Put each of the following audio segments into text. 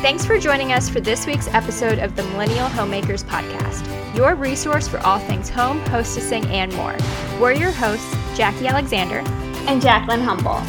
Thanks for joining us for this week's episode of the Millennial Homemakers Podcast, your resource for all things home, hostessing, and more. We're your hosts, Jackie Alexander and Jaclyn Humble.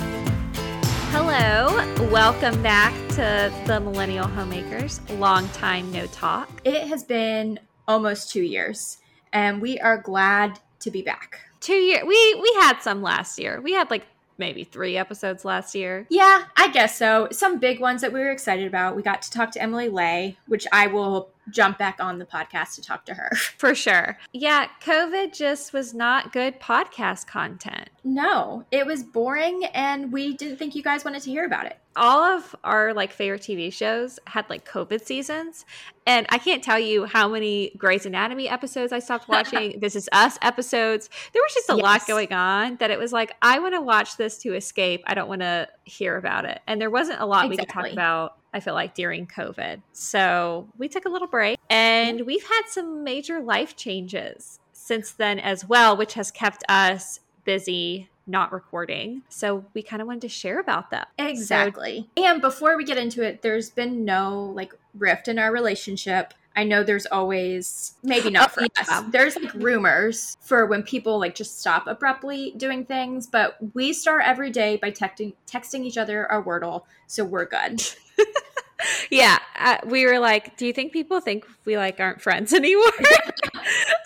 Hello, welcome back to the Millennial Homemakers. Long time no talk. It has been almost two years, and we are glad to be back. Two years. We we had some last year. We had like maybe three episodes last year. Yeah, I guess so. Some big ones that we were excited about. We got to talk to Emily Lay, which I will jump back on the podcast to talk to her. For sure. Yeah, COVID just was not good podcast content. No, it was boring and we didn't think you guys wanted to hear about it. All of our like favorite TV shows had like COVID seasons. And I can't tell you how many Grey's Anatomy episodes I stopped watching. this is us episodes. There was just a yes. lot going on that it was like, I want to watch this to escape. I don't want to hear about it. And there wasn't a lot exactly. we could talk about I feel like during COVID. So we took a little break and we've had some major life changes since then as well, which has kept us busy not recording. So we kind of wanted to share about that. Exactly. So, and before we get into it, there's been no like rift in our relationship. I know there's always maybe not for yeah. us. There's like rumors for when people like just stop abruptly doing things, but we start every day by texting texting each other our wordle, so we're good. yeah, uh, we were like, "Do you think people think we like aren't friends anymore?"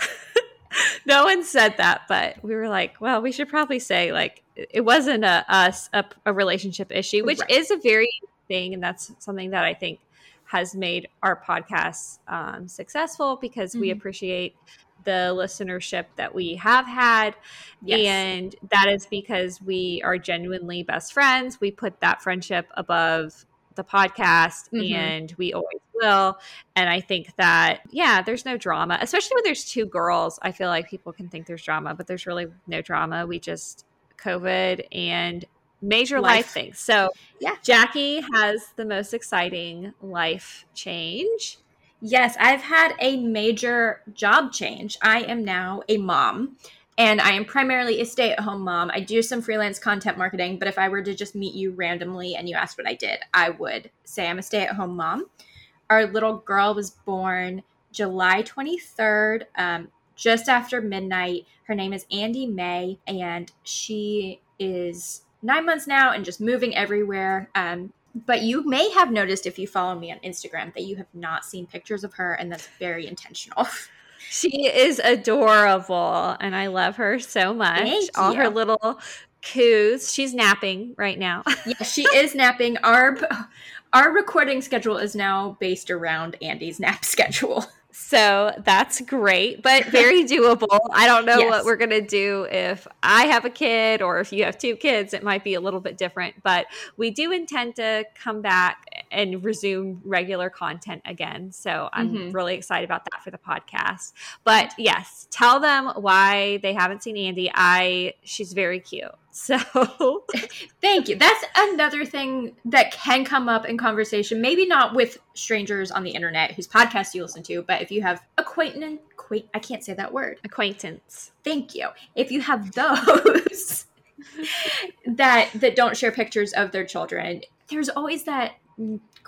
no one said that, but we were like, "Well, we should probably say like it wasn't a us a, a relationship issue, which right. is a very thing, and that's something that I think has made our podcast um, successful because mm-hmm. we appreciate the listenership that we have had. Yes. And that is because we are genuinely best friends. We put that friendship above the podcast mm-hmm. and we always will. And I think that, yeah, there's no drama, especially when there's two girls. I feel like people can think there's drama, but there's really no drama. We just, COVID and major life. life things. So, yeah, Jackie has the most exciting life change. Yes, I've had a major job change. I am now a mom and I am primarily a stay at home mom. I do some freelance content marketing, but if I were to just meet you randomly and you asked what I did, I would say I'm a stay at home mom. Our little girl was born July 23rd, um, just after midnight. Her name is Andy May, and she is nine months now and just moving everywhere. Um, but you may have noticed if you follow me on Instagram that you have not seen pictures of her, and that's very intentional. She is adorable, and I love her so much. Thank All you. her little coos. She's napping right now. yeah, she is napping. Our our recording schedule is now based around Andy's nap schedule. So that's great, but very doable. I don't know yes. what we're going to do if I have a kid or if you have two kids. It might be a little bit different, but we do intend to come back and resume regular content again. So I'm mm-hmm. really excited about that for the podcast. But yes, tell them why they haven't seen Andy. I she's very cute. So thank you. That's another thing that can come up in conversation. Maybe not with strangers on the internet whose podcast you listen to, but if you have acquaintance, I can't say that word. Acquaintance. Thank you. If you have those that that don't share pictures of their children, there's always that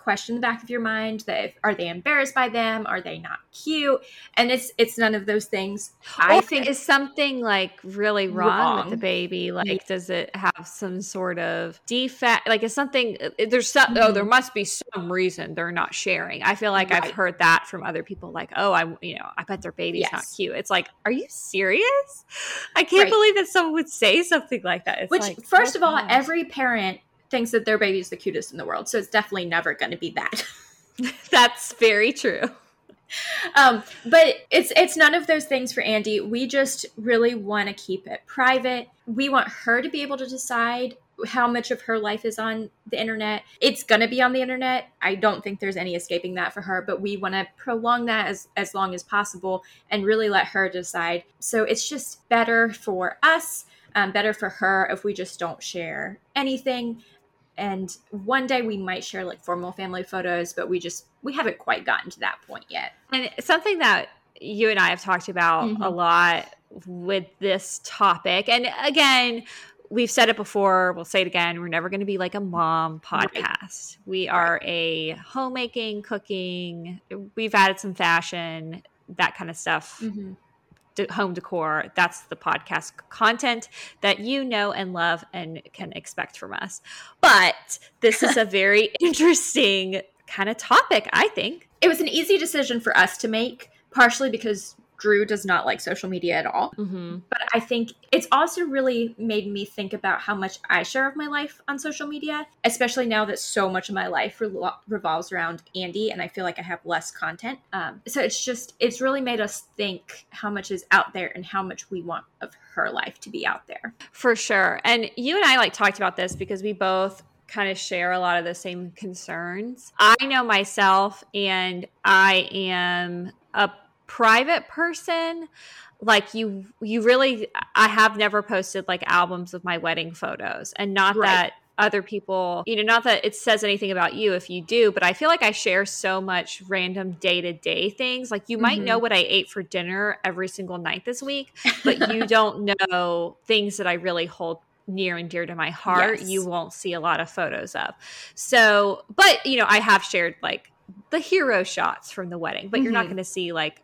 question in the back of your mind that if, are they embarrassed by them are they not cute and it's it's none of those things i think is something like really wrong, wrong. with the baby like yeah. does it have some sort of defect like is something uh, there's some mm-hmm. oh there mm-hmm. must be some reason they're not sharing i feel like right. i've heard that from other people like oh i you know i bet their baby's yes. not cute it's like are you serious i can't right. believe that someone would say something like that it's which like, first of all every parent thinks that their baby is the cutest in the world. So it's definitely never going to be that. That's very true. Um, but it's it's none of those things for Andy. We just really want to keep it private. We want her to be able to decide how much of her life is on the internet. It's going to be on the internet. I don't think there's any escaping that for her, but we want to prolong that as as long as possible and really let her decide. So it's just better for us, um, better for her if we just don't share anything and one day we might share like formal family photos but we just we haven't quite gotten to that point yet and something that you and i have talked about mm-hmm. a lot with this topic and again we've said it before, we'll say it again. We're never going to be like a mom podcast. Right. We are a homemaking, cooking, we've added some fashion, that kind of stuff. Mm-hmm home decor. That's the podcast content that you know and love and can expect from us. But this is a very interesting kind of topic, I think. It was an easy decision for us to make, partially because Drew does not like social media at all. Mm-hmm. But I think it's also really made me think about how much I share of my life on social media, especially now that so much of my life re- revolves around Andy and I feel like I have less content. Um, so it's just, it's really made us think how much is out there and how much we want of her life to be out there. For sure. And you and I like talked about this because we both kind of share a lot of the same concerns. I know myself and I am a private person like you you really i have never posted like albums of my wedding photos and not right. that other people you know not that it says anything about you if you do but i feel like i share so much random day-to-day things like you mm-hmm. might know mm-hmm. what i ate for dinner every single night this week but you don't know things that i really hold near and dear to my heart yes. you won't see a lot of photos of so but you know i have shared like the hero shots from the wedding but mm-hmm. you're not mm-hmm. going to see like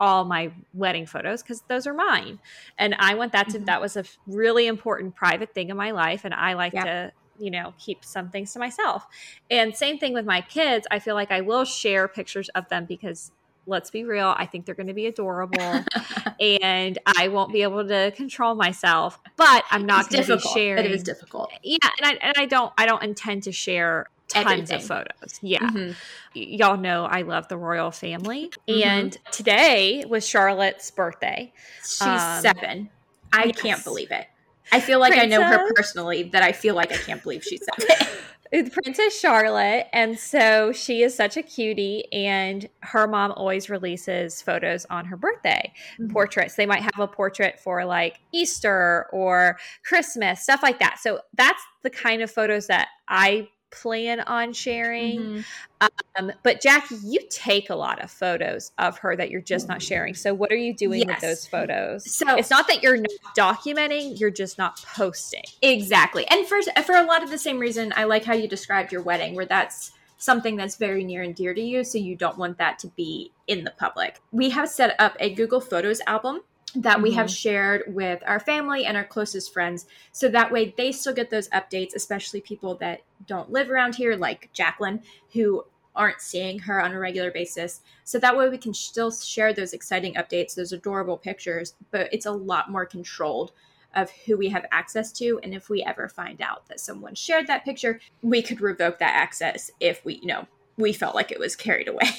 all my wedding photos because those are mine and i want that to mm-hmm. that was a really important private thing in my life and i like yeah. to you know keep some things to myself and same thing with my kids i feel like i will share pictures of them because let's be real i think they're going to be adorable and i won't be able to control myself but i'm not going to be sharing it is difficult yeah and I, and I don't i don't intend to share tons Everything. of photos. Yeah. Mm-hmm. Y- y'all know I love the royal family. Mm-hmm. And today was Charlotte's birthday. She's um, seven. I yes. can't believe it. I feel like Princess? I know her personally, that I feel like I can't believe she's seven. Princess Charlotte. And so she is such a cutie. And her mom always releases photos on her birthday, mm-hmm. portraits. They might have a portrait for like Easter or Christmas, stuff like that. So that's the kind of photos that I plan on sharing. Mm-hmm. Um, but Jackie, you take a lot of photos of her that you're just not sharing. So what are you doing yes. with those photos? So it's not that you're not documenting, you're just not posting. Exactly. And for for a lot of the same reason, I like how you described your wedding, where that's something that's very near and dear to you, so you don't want that to be in the public. We have set up a Google Photos album that we mm-hmm. have shared with our family and our closest friends. So that way they still get those updates, especially people that don't live around here, like Jaclyn, who aren't seeing her on a regular basis. So that way we can still share those exciting updates, those adorable pictures, but it's a lot more controlled of who we have access to. And if we ever find out that someone shared that picture, we could revoke that access if we, you know, we felt like it was carried away.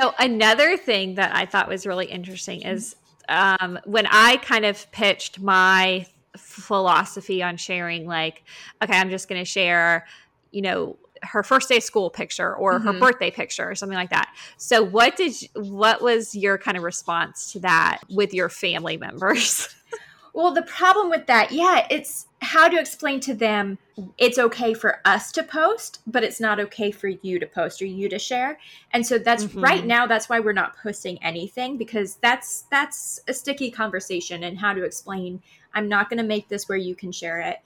So another thing that I thought was really interesting is um, when I kind of pitched my philosophy on sharing, like, okay, I'm just going to share, you know, her first day school picture or mm-hmm. her birthday picture or something like that. So what did you, what was your kind of response to that with your family members? well, the problem with that, yeah, it's how to explain to them it's okay for us to post, but it's not okay for you to post or you to share. And so that's mm-hmm. right now that's why we're not posting anything because that's that's a sticky conversation and how to explain I'm not going to make this where you can share it.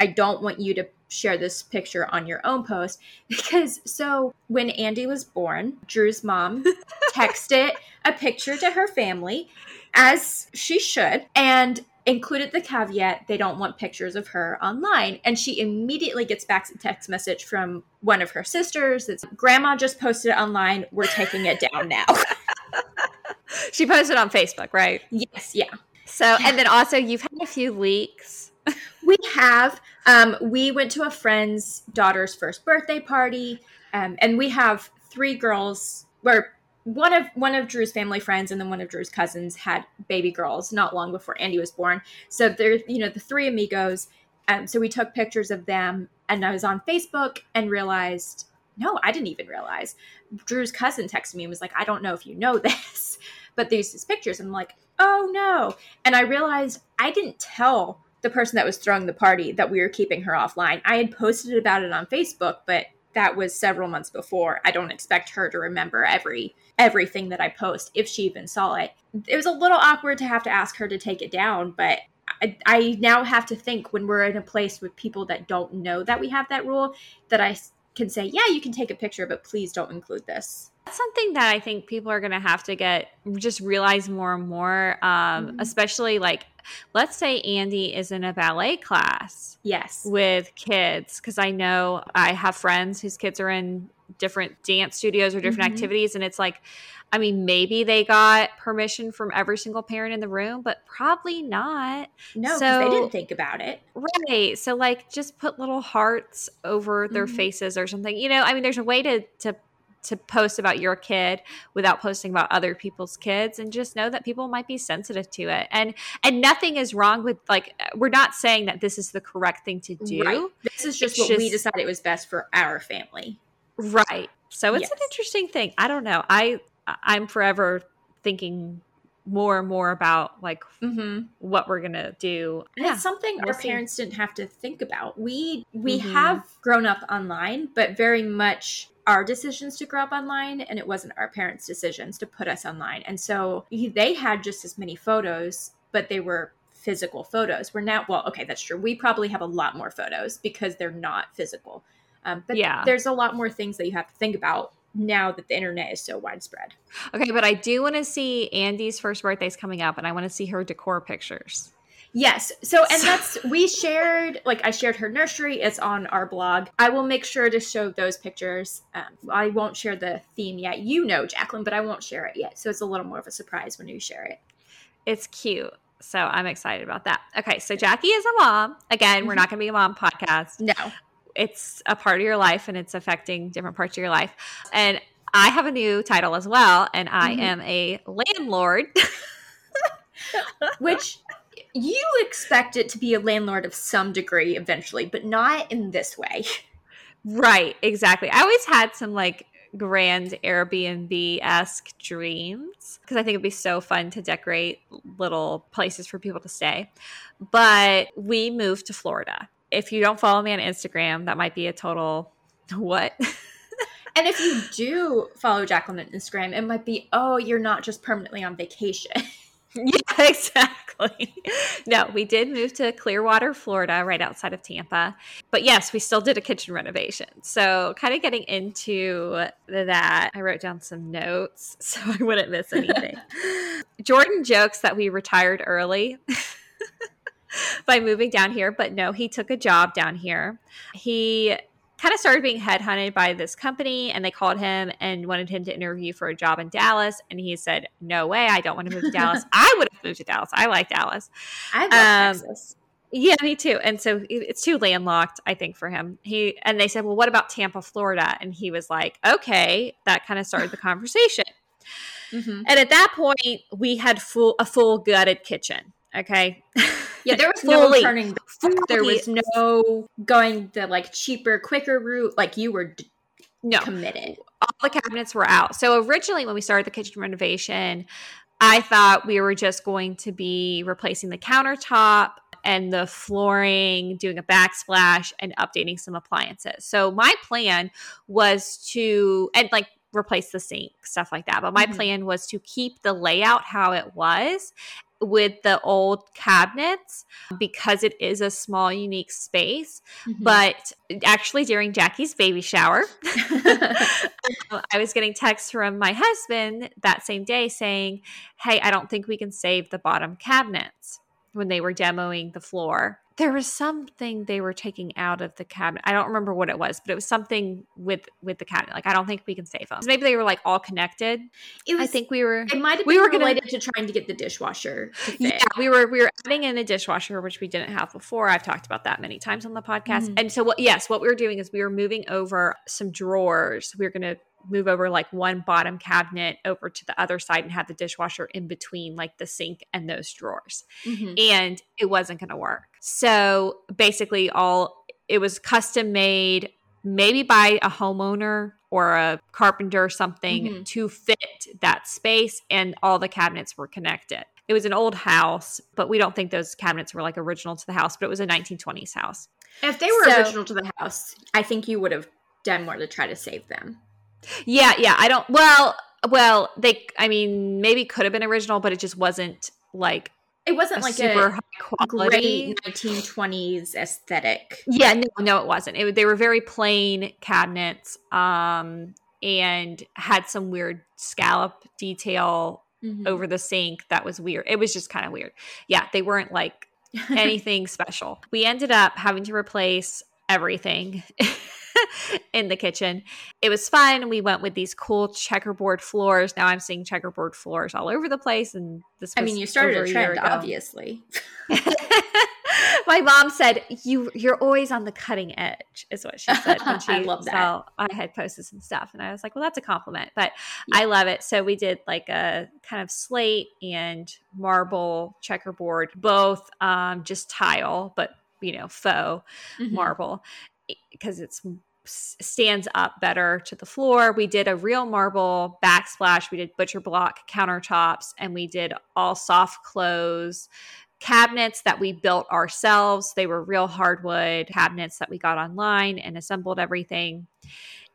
I don't want you to share this picture on your own post because so when Andy was born, Drew's mom texted a picture to her family as she should and included the caveat they don't want pictures of her online. And she immediately gets back a text message from one of her sisters that's grandma just posted it online. We're taking it down now. she posted on Facebook, right? Yes, yeah. So, and then also you've had a few leaks. we have. Um, we went to a friend's daughter's first birthday party, um, and we have three girls. Where one of one of Drew's family friends and then one of Drew's cousins had baby girls not long before Andy was born. So they're you know the three amigos. Um, so we took pictures of them, and I was on Facebook and realized no, I didn't even realize. Drew's cousin texted me and was like, I don't know if you know this, but there's these pictures. I'm like, oh no. And I realized I didn't tell the person that was throwing the party that we were keeping her offline. I had posted about it on Facebook, but that was several months before. I don't expect her to remember every everything that I post if she even saw it. It was a little awkward to have to ask her to take it down, but I, I now have to think when we're in a place with people that don't know that we have that rule that I can say, yeah, you can take a picture, but please don't include this. That's something that I think people are going to have to get just realize more and more, um, mm-hmm. especially like, let's say Andy is in a ballet class. Yes. With kids. Cause I know I have friends whose kids are in different dance studios or different mm-hmm. activities. And it's like, I mean, maybe they got permission from every single parent in the room, but probably not. No, so they didn't think about it. Right. So like just put little hearts over their mm-hmm. faces or something. You know, I mean there's a way to to to post about your kid without posting about other people's kids and just know that people might be sensitive to it and and nothing is wrong with like we're not saying that this is the correct thing to do right. this is just it's what just, we decided was best for our family right so it's yes. an interesting thing i don't know i i'm forever thinking more and more about like mm-hmm. what we're gonna do. And yeah, it's something we'll our see. parents didn't have to think about. We we mm-hmm. have grown up online, but very much our decisions to grow up online and it wasn't our parents' decisions to put us online. And so they had just as many photos, but they were physical photos. We're now well, okay, that's true. We probably have a lot more photos because they're not physical. Um, but yeah. there's a lot more things that you have to think about now that the internet is so widespread. Okay, but I do want to see Andy's first birthday's coming up and I want to see her decor pictures. Yes. So, and that's, we shared, like, I shared her nursery. It's on our blog. I will make sure to show those pictures. Um, I won't share the theme yet. You know, Jaclyn, but I won't share it yet. So it's a little more of a surprise when you share it. It's cute. So I'm excited about that. Okay. So Jackie is a mom. Again, we're mm-hmm. not going to be a mom podcast. No it's a part of your life and it's affecting different parts of your life. And I have a new title as well, and I mm-hmm. am a landlord. Which you expect it to be a landlord of some degree eventually, but not in this way. Right, exactly. I always had some like grand Airbnb esque dreams because I think it'd be so fun to decorate little places for people to stay. But we moved to Florida if you don't follow me on Instagram, that might be a total what? and if you do follow Jaclyn on Instagram, it might be, oh, you're not just permanently on vacation. yeah, exactly. No, we did move to Clearwater, Florida, right outside of Tampa. But yes, we still did a kitchen renovation. So, kind of getting into that, I wrote down some notes so I wouldn't miss anything. Jordan jokes that we retired early. by moving down here. But no, he took a job down here. He kind of started being headhunted by this company and they called him and wanted him to interview for a job in Dallas. And he said, No way, I don't want to move to Dallas. I would have moved to Dallas. I like Dallas. I love um, Texas. Yeah, me too. And so it's too landlocked, I think, for him. He and they said, "Well, what about Tampa, Florida?" And he was like, "Okay." That kind of started the conversation. Mm-hmm. And at that point, we had full a full gutted kitchen. Okay, Yeah, there was fully, no turning back. Fully. There was no going the like cheaper, quicker route. Like you were d- no committed. All the cabinets were out. So originally, when we started the kitchen renovation, I thought we were just going to be replacing the countertop and the flooring, doing a backsplash, and updating some appliances. So my plan was to and like replace the sink, stuff like that. But my mm-hmm. plan was to keep the layout how it was with the old cabinets because it is a small, unique space. Mm-hmm. But actually, during Jackie's baby shower, I was getting texts from my husband that same day saying, Hey, I don't think we can save the bottom cabinets when they were demoing the floor there was something they were taking out of the cabinet. I don't remember what it was, but it was something with with the cabinet. Like I don't think we can save them. Maybe they were like all connected. It was, I think we were. It might have we were related gonna, to trying to get the dishwasher. Yeah, we were we were adding in a dishwasher, which we didn't have before. I've talked about that many times on the podcast. Mm-hmm. And so what? Yes, what we were doing is we were moving over some drawers. We were going to move over like one bottom cabinet over to the other side and have the dishwasher in between like the sink and those drawers. Mm-hmm. And it wasn't going to work. So basically, all it was custom made, maybe by a homeowner or a carpenter or something mm-hmm. to fit that space. And all the cabinets were connected. It was an old house, but we don't think those cabinets were like original to the house, but it was a 1920s house. If they were so, original to the house, I think you would have done more to try to save them. Yeah, yeah. I don't. Well, well, they. I mean, maybe could have been original, but it just wasn't like it wasn't a like super a high quality. great 1920s aesthetic. Yeah, no, no, it wasn't. It, they were very plain cabinets, um, and had some weird scallop detail Mhm. over the sink that was weird. It was just kind of weird. Yeah, they weren't like anything special. We ended up having to replace everything in the kitchen. It was fun. We went with these cool checkerboard floors. Now I'm seeing checkerboard floors all over the place. And this was I mean, you started a trend, ago. obviously. My mom said you you're always on the cutting edge, is what she said when she I love that. saw I had posted some stuff, and I was like, well, that's a compliment, but Yeah. I love it. So we did like a kind of slate and marble checkerboard, both um, just tile, but you know, faux Mhm. marble because it's stands up better to the floor. We did a real marble backsplash. We did butcher block countertops, and we did all soft close cabinets that we built ourselves. They were real hardwood cabinets that we got online and assembled everything.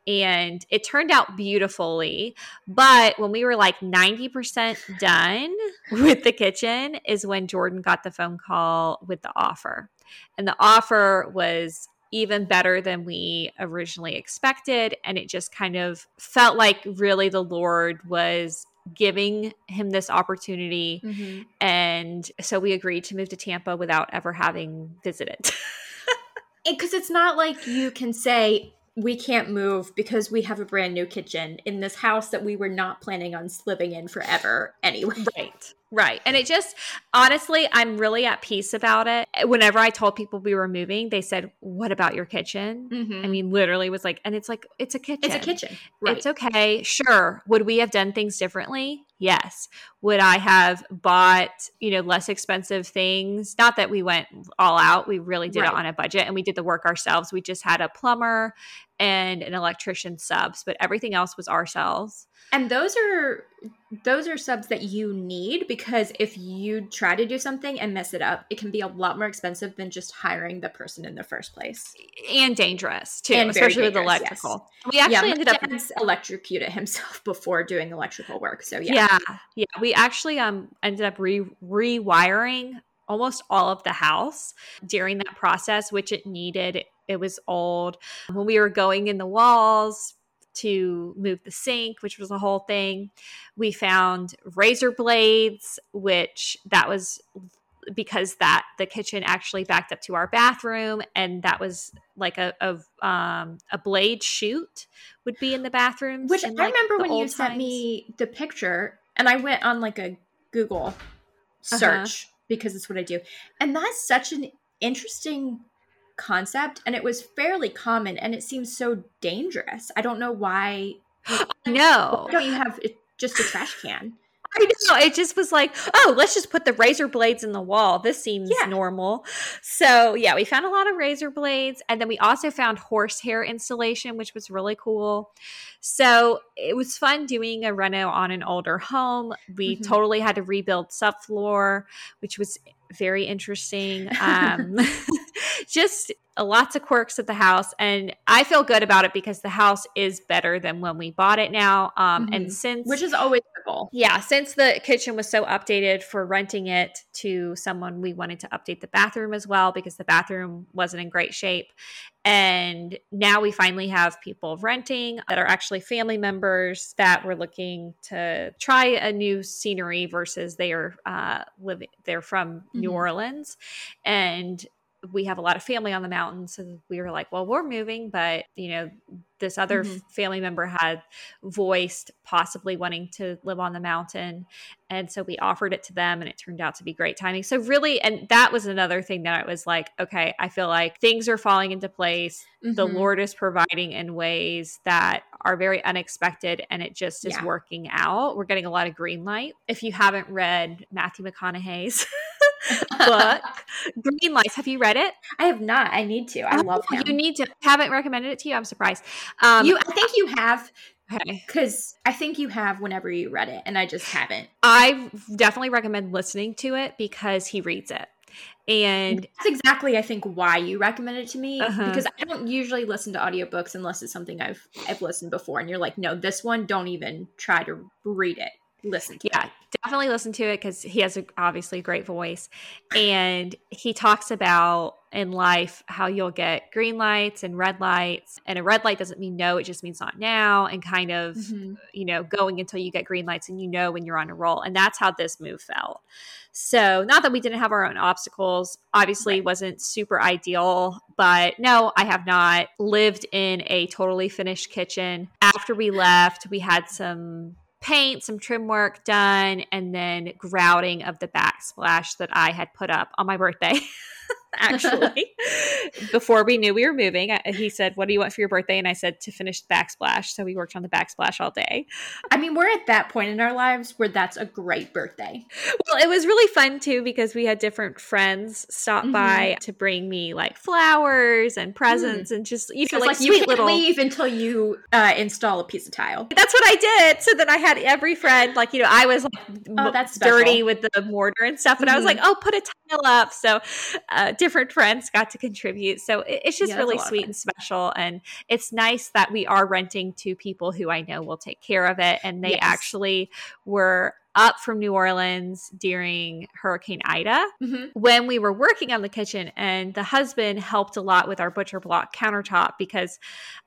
And it turned out beautifully. But when we were like 90% done with the kitchen, is when Jordan got the phone call with the offer. And the offer was even better than we originally expected. And it just kind of felt like really the Lord was giving him this opportunity. Mhm. And so we agreed to move to Tampa without ever having visited. because it's not like you can say we can't move because we have a brand new kitchen in this house that we were not planning on living in forever anyway. right. Right. And it just, honestly, I'm really at peace about it. Whenever I told people we were moving, they said, What about your kitchen? Mhm. I mean, literally was like, and it's like, it's a kitchen. it's a kitchen, right? It's okay. Sure. Would we have done things differently? Yes. Would I have bought, you know, less expensive things? Not that we went all out. We really did Right. it on a budget and we did the work ourselves. We just had a plumber and an electrician subs, but everything else was ourselves. and those are those are subs that you need because if you try to do something and mess it up, it can be a lot more expensive than just hiring the person in the first place. And dangerous too, And especially with electrical. We actually yeah, ended up electrocuted himself before doing electrical work. So yeah, yeah. Yeah yeah. we actually um ended up re- rewiring almost all of the house during that process which it needed it was old when we were going in the walls to move the sink which was a whole thing we found razor blades which that was because that the kitchen actually backed up to our bathroom and that was like a a, um, a blade chute would be in the bathroom Which I remember when you sent me the picture, and I went on like a Google search because it's what I do, and that's such an interesting concept, and it was fairly common, and it seems so dangerous. I don't know why. no Why don't you have just a trash can? I know. It just was like, oh, let's just put the razor blades in the wall. This seems Yeah. normal. So, yeah, we found a lot of razor blades. And then we also found horsehair installation, which was really cool. So, it was fun doing a reno on an older home. We Mhm. totally had to rebuild subfloor, which was very interesting. Um, just lots of quirks at the house. And I feel good about it because the house is better than when we bought it now. Um, Mhm. And since Which is always the goal. yeah, since the kitchen was so updated for renting it to someone, we wanted to update the bathroom as well because the bathroom wasn't in great shape. And now we finally have people renting that are actually family members that were looking to try a new scenery versus they are uh, living. They're from New Mhm. Orleans, and we have a lot of family on the mountain. So we were like, well, we're moving, but you know, this other Mhm. family member had voiced possibly wanting to live on the mountain. And so we offered it to them and it turned out to be great timing. So really, and that was another thing that I was like, okay, I feel like things are falling into place. The Mhm. Lord is providing in ways that are very unexpected and it just is Yeah. working out. We're getting a lot of green light. If you haven't read Matthew McConaughey's book, Greenlights, have you read it? I have not. I need to. I Oh, love him. You need to. Haven't recommended it to you. I'm surprised. Um, you, I think you have okay. because I think you have whenever you read it, and I just haven't. I definitely recommend listening to it because he reads it. And That's exactly, I think, why you recommended it to me Uh-huh. because I don't usually listen to audiobooks unless it's something I've I've listened before, and you're like, no, this one, don't even try to read it listen to yeah it. definitely listen to it because he has a, obviously a great voice and he talks about in life how you'll get green lights and red lights. And a red light doesn't mean no it just means not now and kind of Mhm. you know going until you get green lights and you know when you're on a roll. And that's how this move felt. So not that we didn't have our own obstacles obviously Right. wasn't super ideal but no i have not lived in a totally finished kitchen. After we left we had some paint some trim work done and then grouting of the backsplash that i had put up on my birthday actually before we knew we were moving I- he said what do you want for your birthday and i said to finish the backsplash so we worked on the backsplash all day I mean, we're at that point in our lives where that's a great birthday. Well, it was really fun too because we had different friends stop Mhm. by to bring me like flowers and presents and just you know like, like, you can't little. leave until you uh, install a piece of tile. That's what I did. So then I had every friend like you know I was like Oh, that's special. dirty with the mortar and stuff, and I was Mhm. like, oh, put a tile up. So uh, different friends got to contribute. So it- it's just Yeah, really sweet and special, and it's nice that we are renting to people who I know will take care of it, and they Yes. actually were up from New Orleans during Hurricane Ida hmm when we were working on the kitchen and the husband helped a lot with our butcher block countertop because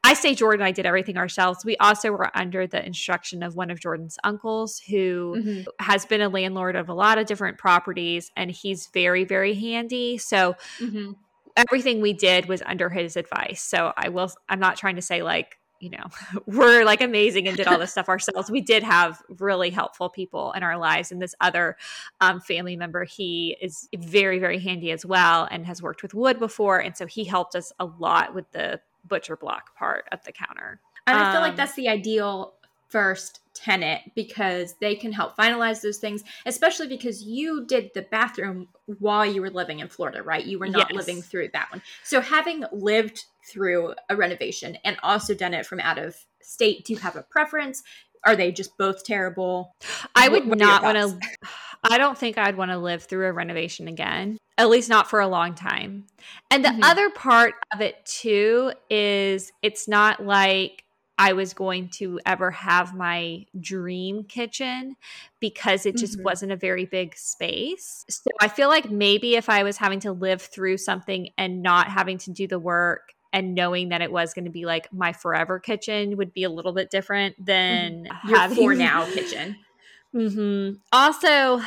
I say Jordan and I did everything ourselves. We also were under the instruction of one of Jordan's uncles who hmm has been a landlord of a lot of different properties and he's very very handy. So hmm everything we did was under his advice. So I will I'm not trying to say like you know, we're like amazing and did all this stuff ourselves. We did have really helpful people in our lives. And this other um, family member, he is very, very handy as well and has worked with wood before. And so he helped us a lot with the butcher block part of the counter. And I feel Um, like that's the ideal first tenant because they can help finalize those things, especially because you did the bathroom while you were living in Florida, right? You were not Yes. living through that one. So having lived through a renovation and also done it from out of state, do you have a preference? Are they just both terrible? I would what your not want to, I don't think I'd want to live through a renovation again, at least not for a long time. And the Mhm. other part of it too is it's not like I was going to ever have my dream kitchen because it just Mhm. wasn't a very big space. So I feel like maybe if I was having to live through something and not having to do the work and knowing that it was going to be like my forever kitchen would be a little bit different than Your having for now kitchen. Mm-hmm. Also,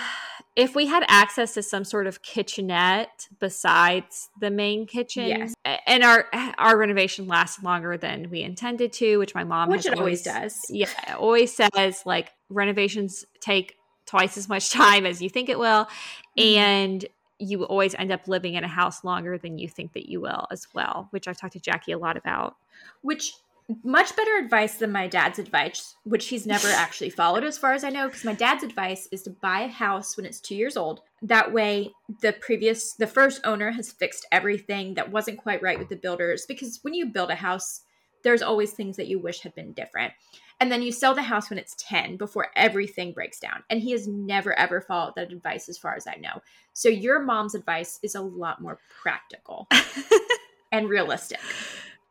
if we had access to some sort of kitchenette besides the main kitchen, Yes. and our our renovation lasted longer than we intended to, which my mom Which has it always does. Yeah, always says like renovations take twice as much time as you think it will, Mhm. and you always end up living in a house longer than you think that you will as well, which I've talked to Jackie a lot about. which much better advice than my dad's advice which he's never actually followed as far as i know because my dad's advice is to buy a house when it's two years old. That way the previous the first owner has fixed everything that wasn't quite right with the builders because when you build a house there's always things that you wish had been different. And then you sell the house when it's 10 before everything breaks down. And he has never ever followed that advice as far as i know. So your mom's advice is a lot more practical and realistic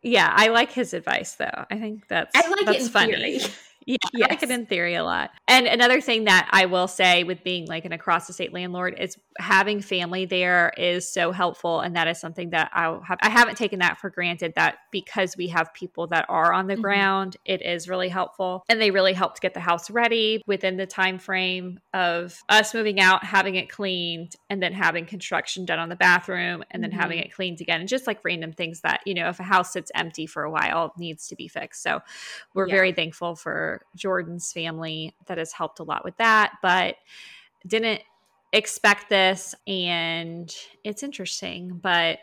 Yeah, I like his advice though. I think that's I like it that's in funny. theory. Yeah, I like it in theory a lot. And another thing that I will say with being like an across the state landlord is having family there is so helpful, and that is something that I have. I haven't taken that for granted. That because we have people that are on the Mhm. ground, it is really helpful, and they really helped get the house ready within the time frame of us moving out, having it cleaned, and then having construction done on the bathroom, and then having Mhm. it cleaned again, and just like random things that you know, if a house sits empty for a while, needs to be fixed. So we're Yeah. very thankful for Jordan's family that has helped a lot with that, but didn't expect this and it's interesting, but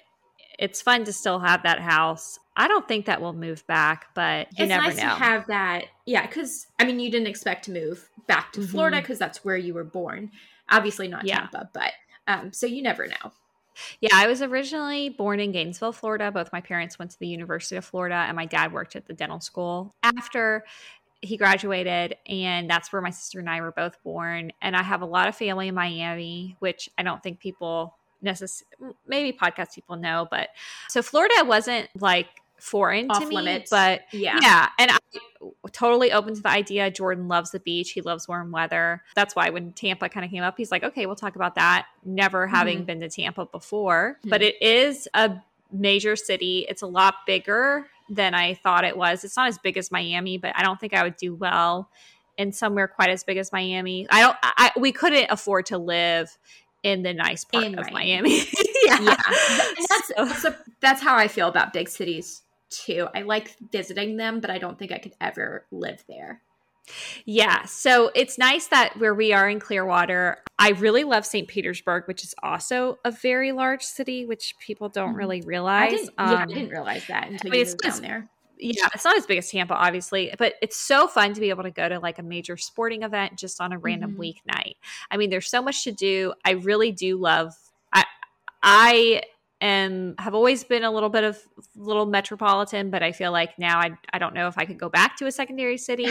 it's fun to still have that house. I don't think that will move back, but you it's never nice know. to have that yeah because i mean you didn't expect to move back to Mhm. florida because that's where you were born obviously not Yeah. tampa but um so you never know yeah, I was originally born in Gainesville, Florida. Both my parents went to the University of Florida, and my dad worked at the dental school after he graduated. And that's where my sister and I were both born. And I have a lot of family in Miami, which I don't think people necessarily, maybe podcast people know. But so Florida wasn't like foreign Off to me. limits. But Yeah. yeah, and I totally open to the idea. Jordan loves the beach. He loves warm weather. That's why when Tampa kind of came up, he's like, okay, we'll talk about that. Never having Mhm. been to Tampa before, Mhm. but it is a major city. It's a lot bigger than I thought it was. It's not as big as Miami, but I don't think I would do well in somewhere quite as big as Miami. I don't. I, we couldn't afford to live in the nice part In of Miami. Miami. yeah. yeah. That's, So- that's, a- that's how I feel about big cities too. I like visiting them, but I don't think I could ever live there. Yeah. So it's nice that where we are in Clearwater, I really love St. Petersburg, which is also a very large city, which people don't Mhm. really I realize. didn't, yeah, I Um, didn't realize that until I mean, you moved down there. yeah, it's not as big as Tampa, obviously, but it's so fun to be able to go to like a major sporting event just on a random Mhm. weeknight. I mean, there's so much to do. I really do love. I I am have always been a little bit of little metropolitan, but I feel like now I I don't know if I could go back to a secondary city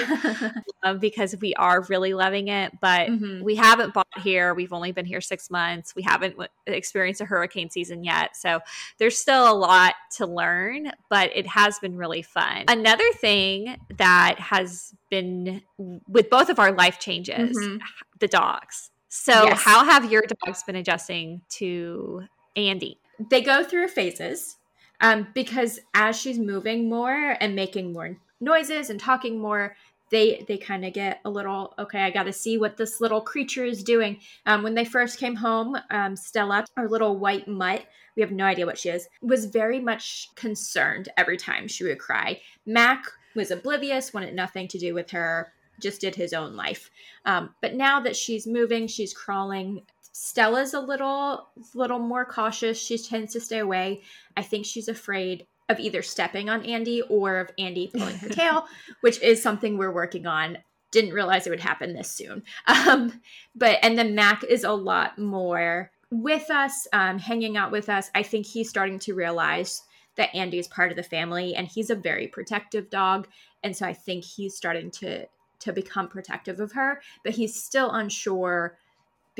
um, because we are really loving it, but. Mhm. We haven't bought here. We've only been here six months. We haven't w- experienced a hurricane season yet. So there's still a lot to learn, but it has been really fun. Another thing that has been with both of our life changes Mhm. the dogs. So, Yes. how have your dogs been adjusting to Andy? They go through phases um, because as she's moving more and making more noises and talking more they they kind of get a little okay i gotta see what this little creature is doing. Um, when they first came home um, stella our little white mutt we have no idea what she is was very much concerned every time she would cry. Mac was oblivious wanted nothing to do with her just did his own life. Um, but now that she's moving she's crawling Stella's a little little more cautious. She tends to stay away. I think she's afraid of either stepping on Andy or of Andy pulling her tail, which is something we're working on. Didn't realize it would happen this soon. Um, but and then Mac is a lot more with us, um, hanging out with us. I think he's starting to realize that Andy is part of the family, and he's a very protective dog. And so I think he's starting to to become protective of her, but he's still unsure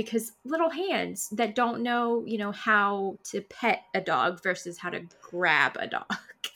because little hands that don't know, you know, how to pet a dog versus how to grab a dog.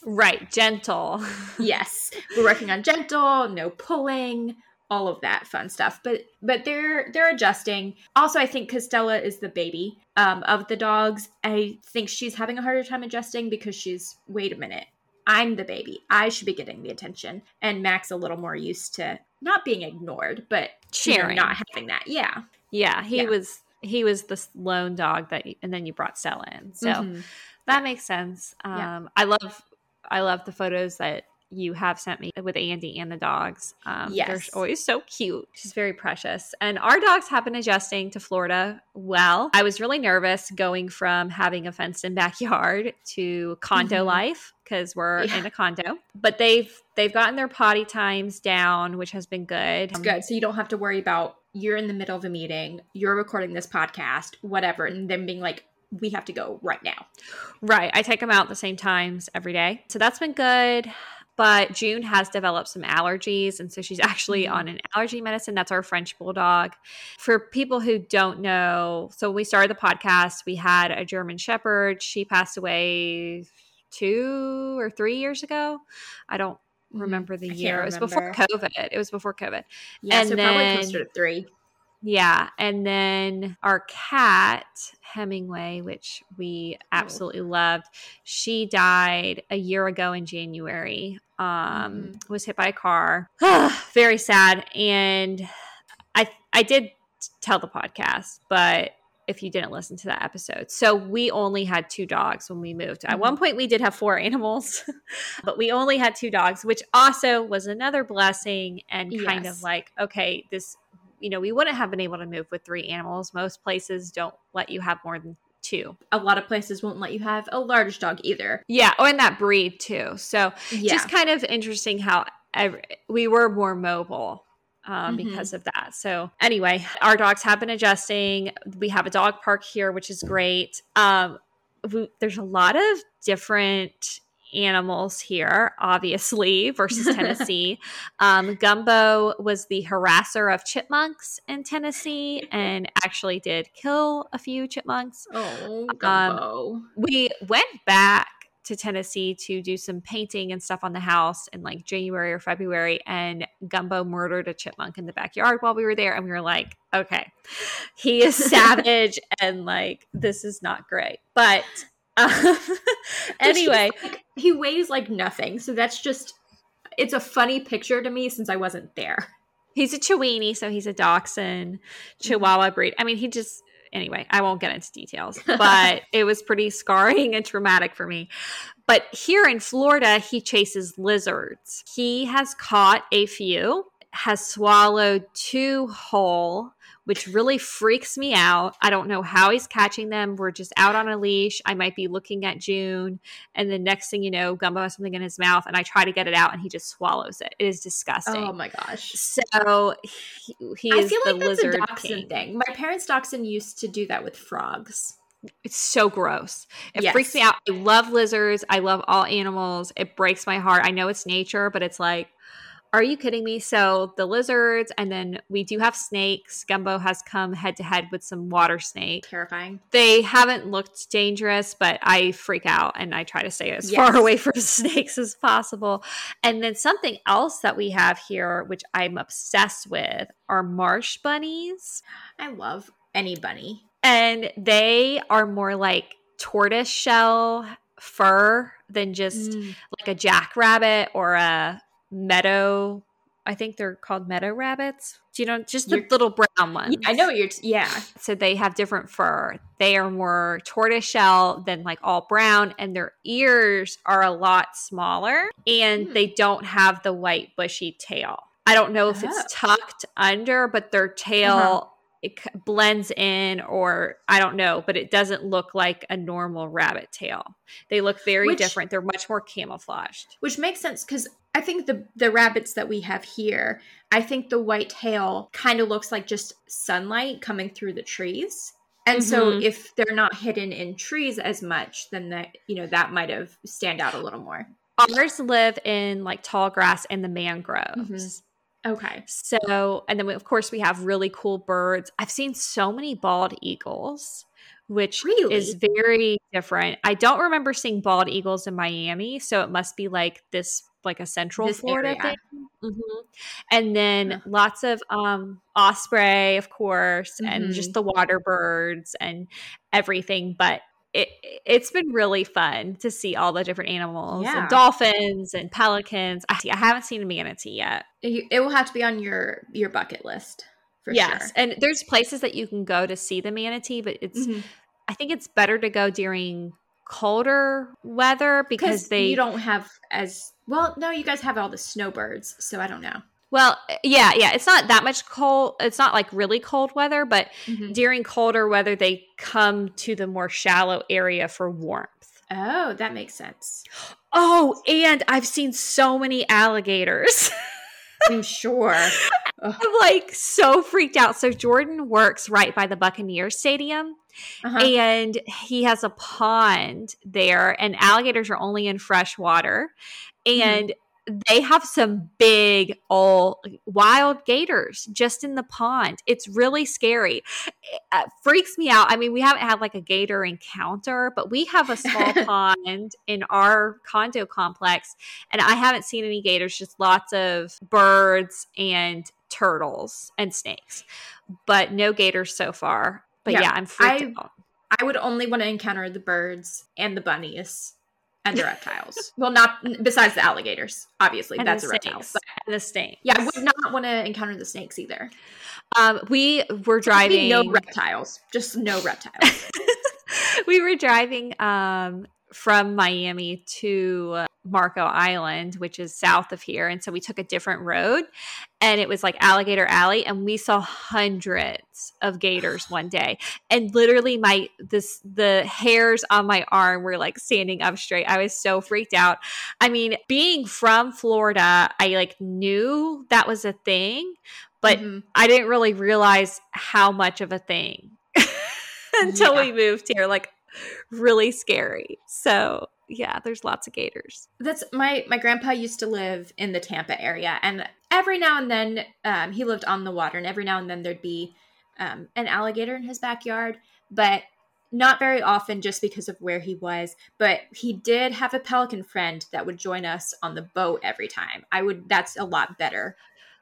Right, gentle. yes, we're working on gentle, no pulling, all of that fun stuff. But but they're they're adjusting. Also, I think Costella is the baby um, of the dogs. I think she's having a harder time adjusting because she's wait a minute. I'm the baby. I should be getting the attention. And Mac's a little more used to not being ignored, but you know, Sharing. not having that. Yeah. Yeah, he Yeah. was he was the lone dog that, you, and then you brought Stella in. So Mhm. that makes sense. Um, Yeah. I love I love the photos that you have sent me with Andy and the dogs. Um, Yes. they're always so cute. She's very precious. And our dogs have been adjusting to Florida well. I was really nervous going from having a fenced in backyard to condo Mhm. life because we're Yeah. in a condo. But they've they've gotten their potty times down, which has been good. It's good. So you don't have to worry about you're in the middle of a meeting, you're recording this podcast, whatever, and them being like, we have to go right now. Right. I take them out the same times every day. So that's been good. But June has developed some allergies. And so she's actually Mhm. on an allergy medicine. That's our French bulldog. For people who don't know, so when we started the podcast, we had a German Shepherd. She passed away two or three years ago. I don't remember the Mm-hmm. I year. It was before. COVID. It was before COVID. Yeah, And so probably closer to three. Yeah. And then our cat, Hemingway, which we absolutely loved, she died a year ago in January. Um, was hit by a car. Very sad. And I I did tell the podcast, but if you didn't listen to that episode. So we only had two dogs when we moved. At one point we did have four animals, but we only had two dogs, which also was another blessing and kind Yes. of like, okay, this you know, we wouldn't have been able to move with three animals. Most places don't let you have more than two. A lot of places won't let you have a large dog either. Yeah, or in that breed too. So Yeah. just kind of interesting how ev we were more mobile um, Mhm. because of that. So anyway, our dogs have been adjusting. We have a dog park here, which is great. Um, we, there's a lot of different animals here, obviously, versus Tennessee. um, Gumbo was the harasser of chipmunks in Tennessee and actually did kill a few chipmunks oh, Um, gumbo. we went back to Tennessee to do some painting and stuff on the house in like January or February, and Gumbo murdered a chipmunk in the backyard while we were there. And we were like, okay, he is savage and like, this is not great. But um, anyway, like, he weighs like nothing. So that's just, it's a funny picture to me since I wasn't there. He's a Chiweenie, so he's a Dachshund Chihuahua breed. I mean, he just anyway, I won't get into details, but it was pretty scarring and traumatic for me. But here in Florida, he chases lizards. He has caught a few, has swallowed two whole, which really freaks me out. I don't know how he's catching them. We're just out on a leash. I might be looking at June, and the next thing you know, Gumbo has something in his mouth, and I try to get it out, and he just swallows it. It is disgusting. Oh my gosh! So he, he is I feel like the that's lizard a dachshund king. thing. My parents' dachshund used to do that with frogs. It's so gross. It yes. freaks me out. I love lizards. I love all animals. It breaks my heart. I know it's nature, but it's like are you kidding me? So the lizards, and then we do have snakes. Gumbo has come head to head with some water snake. Terrifying. They haven't looked dangerous, but I freak out and I try to stay as yes. far away from snakes as possible. And then something else that we have here, which I'm obsessed with, are marsh bunnies. I love any bunny. And they are more like tortoise shell fur than just mm. like a jackrabbit or a meadow I think they're called meadow rabbits. Do you know just the you're, little brown ones? Yeah, I know you're. T- yeah. So they have different fur. They are more tortoiseshell than like all brown, and their ears are a lot smaller, and hmm. they don't have the white bushy tail. I don't know if oh. it's tucked under, but their tail uh-huh it blends in or I don't know, but it doesn't look like a normal rabbit tail. They look very which, different. They're much more camouflaged. Which makes sense cuz I think the the rabbits that we have here, I think the white tail kind of looks like just sunlight coming through the trees. And mm-hmm. so if they're not hidden in trees as much, then that you know that might have stand out a little more. Ours live in like tall grass and the mangroves. Mm-hmm. Okay. So, and then we, of course we have really cool birds. I've seen so many bald eagles, which really? is very different. I don't remember seeing bald eagles in Miami, so it must be like this like a central this Florida area. thing. Mm-hmm. And then yeah. lots of um osprey, of course, mm-hmm. and just mm-hmm. the water birds and everything, but it, it's been really fun to see all the different animals yeah. and dolphins and pelicans. I, I, haven't seen a manatee yet. It will have to be on your your bucket list for yes. sure. And there's places that you can go to see the manatee, but it's mm-hmm. I think it's better to go during colder weather because they you don't have as well. No, you guys have all the snowbirds, so I don't know. Well, yeah, yeah. It's not that much cold. It's not like really cold weather, but mm-hmm. during colder weather, they come to the more shallow area for warmth. Oh, that makes sense. Oh, and I've seen so many alligators. I'm sure. I'm like so freaked out. So Jordan works right by the Buccaneer Stadium. Uh-huh. And he has a pond there, and alligators are only in fresh water. Mm-hmm. And mm-hmm they have some big old wild gators just in the pond. It's really scary. It uh, freaks me out. I mean, we haven't had like a gator encounter, but we have a small pond in our condo complex, and I haven't seen any gators, just lots of birds and turtles and snakes, but no gators so far. But yeah, yeah I'm freaked I, out. I would only want to encounter the birds and the bunnies and the reptiles. well, not besides the alligators, obviously. And that's a reptile. and the snakes. Yeah, I would not want to encounter the snakes either. Um, we were driving. No reptiles, just no reptiles. we were driving um, from Miami to Marco Island, which is south of here. And so we took a different road and it was like Alligator Alley. And we saw hundreds of gators one day. And literally my this the hairs on my arm were like standing up straight. I was so freaked out. I mean, being from Florida, I like knew that was a thing, but mm-hmm. I didn't really realize how much of a thing until yeah. we moved here. Like really scary. So yeah, there's lots of gators. That's my my grandpa used to live in the Tampa area, and every now and then um, he lived on the water, and every now and then there'd be um, an alligator in his backyard. But not very often just because of where he was, but he did have a pelican friend that would join us on the boat every time. I would that's a lot better.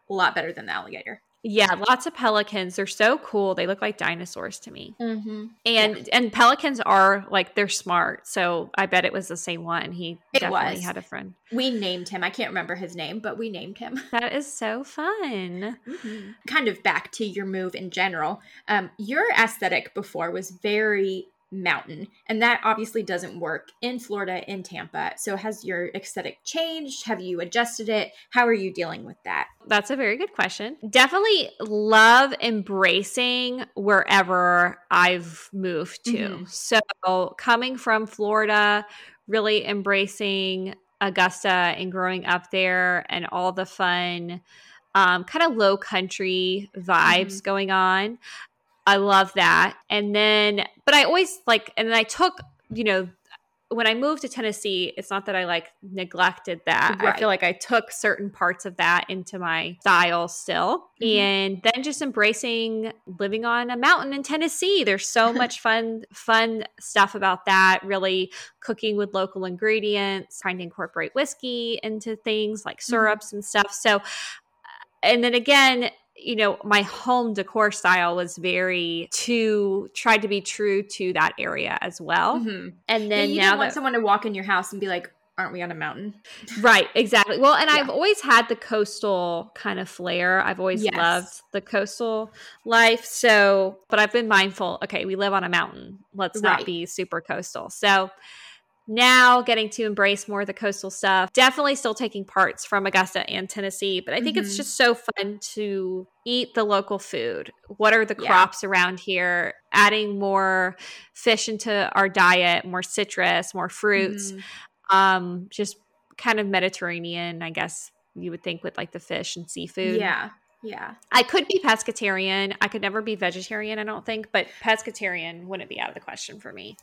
A lot better than the alligator. Yeah, lots of pelicans. They're so cool. They look like dinosaurs to me. Mm-hmm. And yeah. and pelicans are like they're smart. So I bet it was the same one. He it definitely was. had a friend. We named him. I can't remember his name, but we named him. That is so fun. Mm-hmm. Kind of back to your move in general. Um, your aesthetic before was very mountain. And that obviously doesn't work in Florida, in Tampa. So, has your aesthetic changed? Have you adjusted it? How are you dealing with that? That's a very good question. Definitely love embracing wherever I've moved to. Mm-hmm. So, coming from Florida, really embracing Augusta and growing up there and all the fun um, kind of low country vibes mm-hmm. going on. I love that. And then, but I always like, and then I took, you know, when I moved to Tennessee, it's not that I like neglected that. Right. I feel like I took certain parts of that into my style still. Mm-hmm. And then just embracing living on a mountain in Tennessee. There's so much fun, fun stuff about that. Really cooking with local ingredients, trying to incorporate whiskey into things like mm-hmm. syrups mm-hmm. and stuff. So, and then again, you know, my home decor style was very to tried to be true to that area as well. Mm-hmm. And then yeah, you now didn't want someone to walk in your house and be like, aren't we on a mountain? Right, exactly. Well, and yeah. I've always had the coastal kind of flair. I've always yes. loved the coastal life. So, but I've been mindful, okay, we live on a mountain. Let's right. not be super coastal. So, now getting to embrace more of the coastal stuff. Definitely still taking parts from Augusta and Tennessee, but I think mm-hmm. it's just so fun to eat the local food. What are the yeah. crops around here? Adding more fish into our diet, more citrus, more fruits. Mm-hmm. Um, just kind of Mediterranean, I guess you would think with like the fish and seafood. Yeah. Yeah. I could be pescatarian. I could never be vegetarian, I don't think, but pescatarian wouldn't be out of the question for me.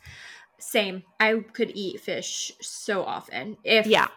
Same. I could eat fish so often if yeah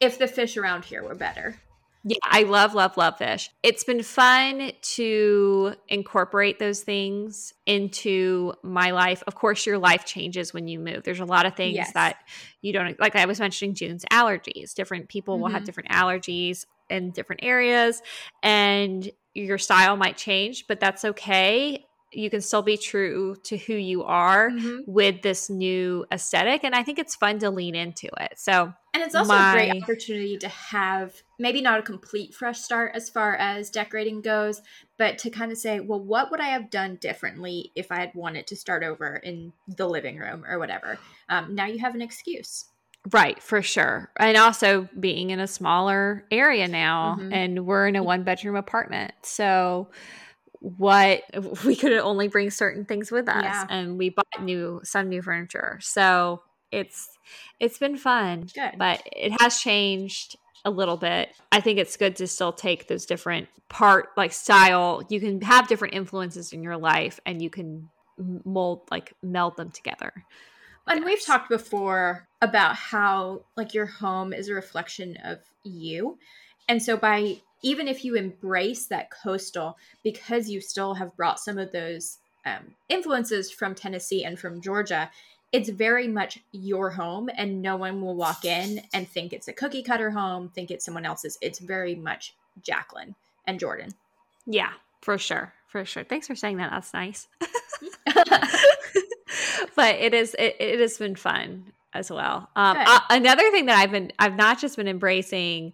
if the fish around here were better. Yeah, I love, love, love fish. It's been fun to incorporate those things into my life. Of course, your life changes when you move. There's a lot of things yes. that you don't like. I was mentioning June's allergies. Different people mm-hmm. will have mm-hmm. different allergies in different areas, and your style might change, but that's okay you can still be true to who you are mm-hmm. with this new aesthetic and i think it's fun to lean into it so and it's also my... a great opportunity to have maybe not a complete fresh start as far as decorating goes but to kind of say well what would i have done differently if i had wanted to start over in the living room or whatever um, now you have an excuse Right, for sure. And also being in a smaller area now, mm-hmm. and we're in a one bedroom apartment. So, what we could only bring certain things with us. Yeah. and we bought new some new furniture. So it's it's been fun good. but it has changed a little bit. I think it's good to still take those different part like style. You can have different influences in your life and you can mold like meld them together. And we've talked before about how like your home is a reflection of you. And so by even if you embrace that coastal, because you still have brought some of those um, influences from Tennessee and from Georgia, it's very much your home, and no one will walk in and think it's a cookie cutter home, think it's someone else's. It's very much Jaclyn and Jordan. Yeah, for sure. For sure. Thanks for saying that. That's nice. but it is it, it has been fun as well. Um, uh, another thing that I've been I've not just been embracing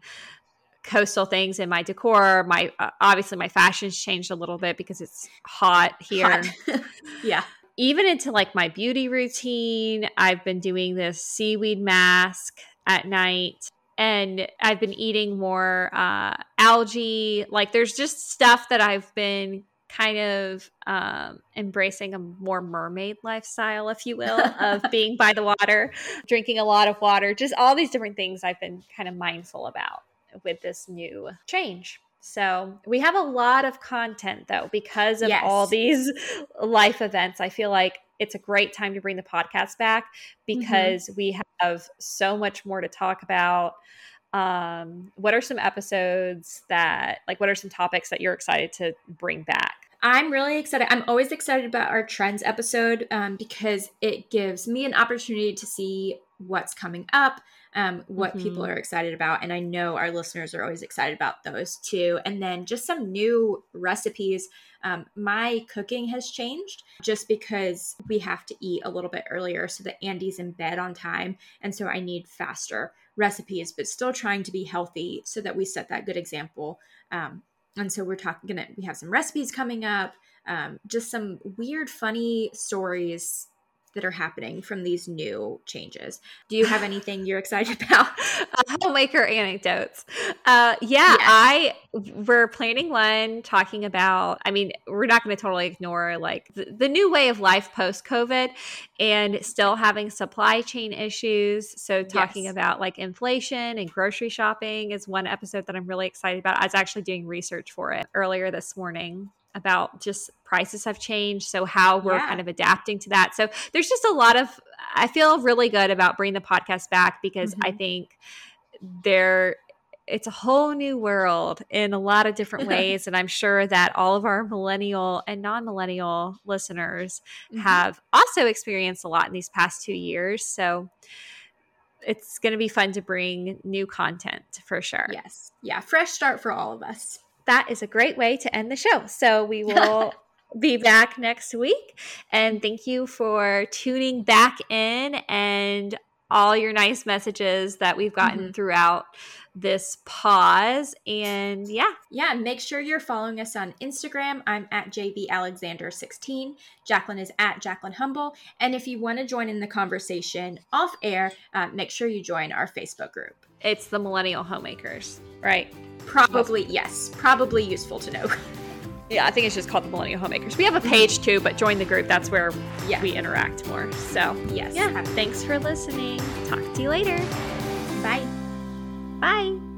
coastal things in my decor. My uh, obviously my fashion's changed a little bit because it's hot here. Hot. yeah. Even into like my beauty routine, I've been doing this seaweed mask at night and I've been eating more uh, algae. Like there's just stuff that I've been kind of um, embracing a more mermaid lifestyle, if you will, of being by the water, drinking a lot of water, just all these different things I've been kind of mindful about with this new change. So we have a lot of content though because of yes. all these life events. I feel like it's a great time to bring the podcast back mm-hmm. because mm-hmm. we have so much more to talk about. Um, what are some episodes that, like, what are some topics that you're excited to bring back? I'm really excited. I'm always excited about our trends episode um, because it gives me an opportunity to see what's coming up, um, what mm-hmm. people are excited about. And I know our listeners are always excited about those too. And then just some new recipes. Um, my cooking has changed just because we have to eat a little bit earlier so that Andy's in bed on time. And so I need faster recipes, but still trying to be healthy so that we set that good example. Um, and so we're talking gonna we have some recipes coming up um, just some weird funny stories that are happening from these new changes. Do you have anything you're excited about? uh, homemaker anecdotes. Uh, yeah, yes. I we're planning one talking about. I mean, we're not going to totally ignore like the, the new way of life post COVID, and still having supply chain issues. So talking yes. about like inflation and grocery shopping is one episode that I'm really excited about. I was actually doing research for it earlier this morning about just prices have changed. So, how we're yeah. kind of adapting to that. So, there's just a lot of, I feel really good about bringing the podcast back because mm-hmm. I think there, it's a whole new world in a lot of different ways. and I'm sure that all of our millennial and non millennial listeners mm-hmm. have also experienced a lot in these past two years. So, it's going to be fun to bring new content for sure. Yes. Yeah. Fresh start for all of us that is a great way to end the show. So we will be back next week. And thank you for tuning back in and all your nice messages that we've gotten mm-hmm. throughout this pause. And yeah. Yeah. Make sure you're following us on Instagram. I'm at JV Alexander16. Jaclyn is at Jaclyn Humble. And if you want to join in the conversation off air, uh, make sure you join our Facebook group. It's the Millennial Homemakers, right? Probably, yes. Probably useful to know. Yeah, I think it's just called the Millennial Homemakers. We have a page too, but join the group. That's where yeah. we interact more. So, yes. Yeah. Thanks for listening. Talk to you later. Bye. Bye.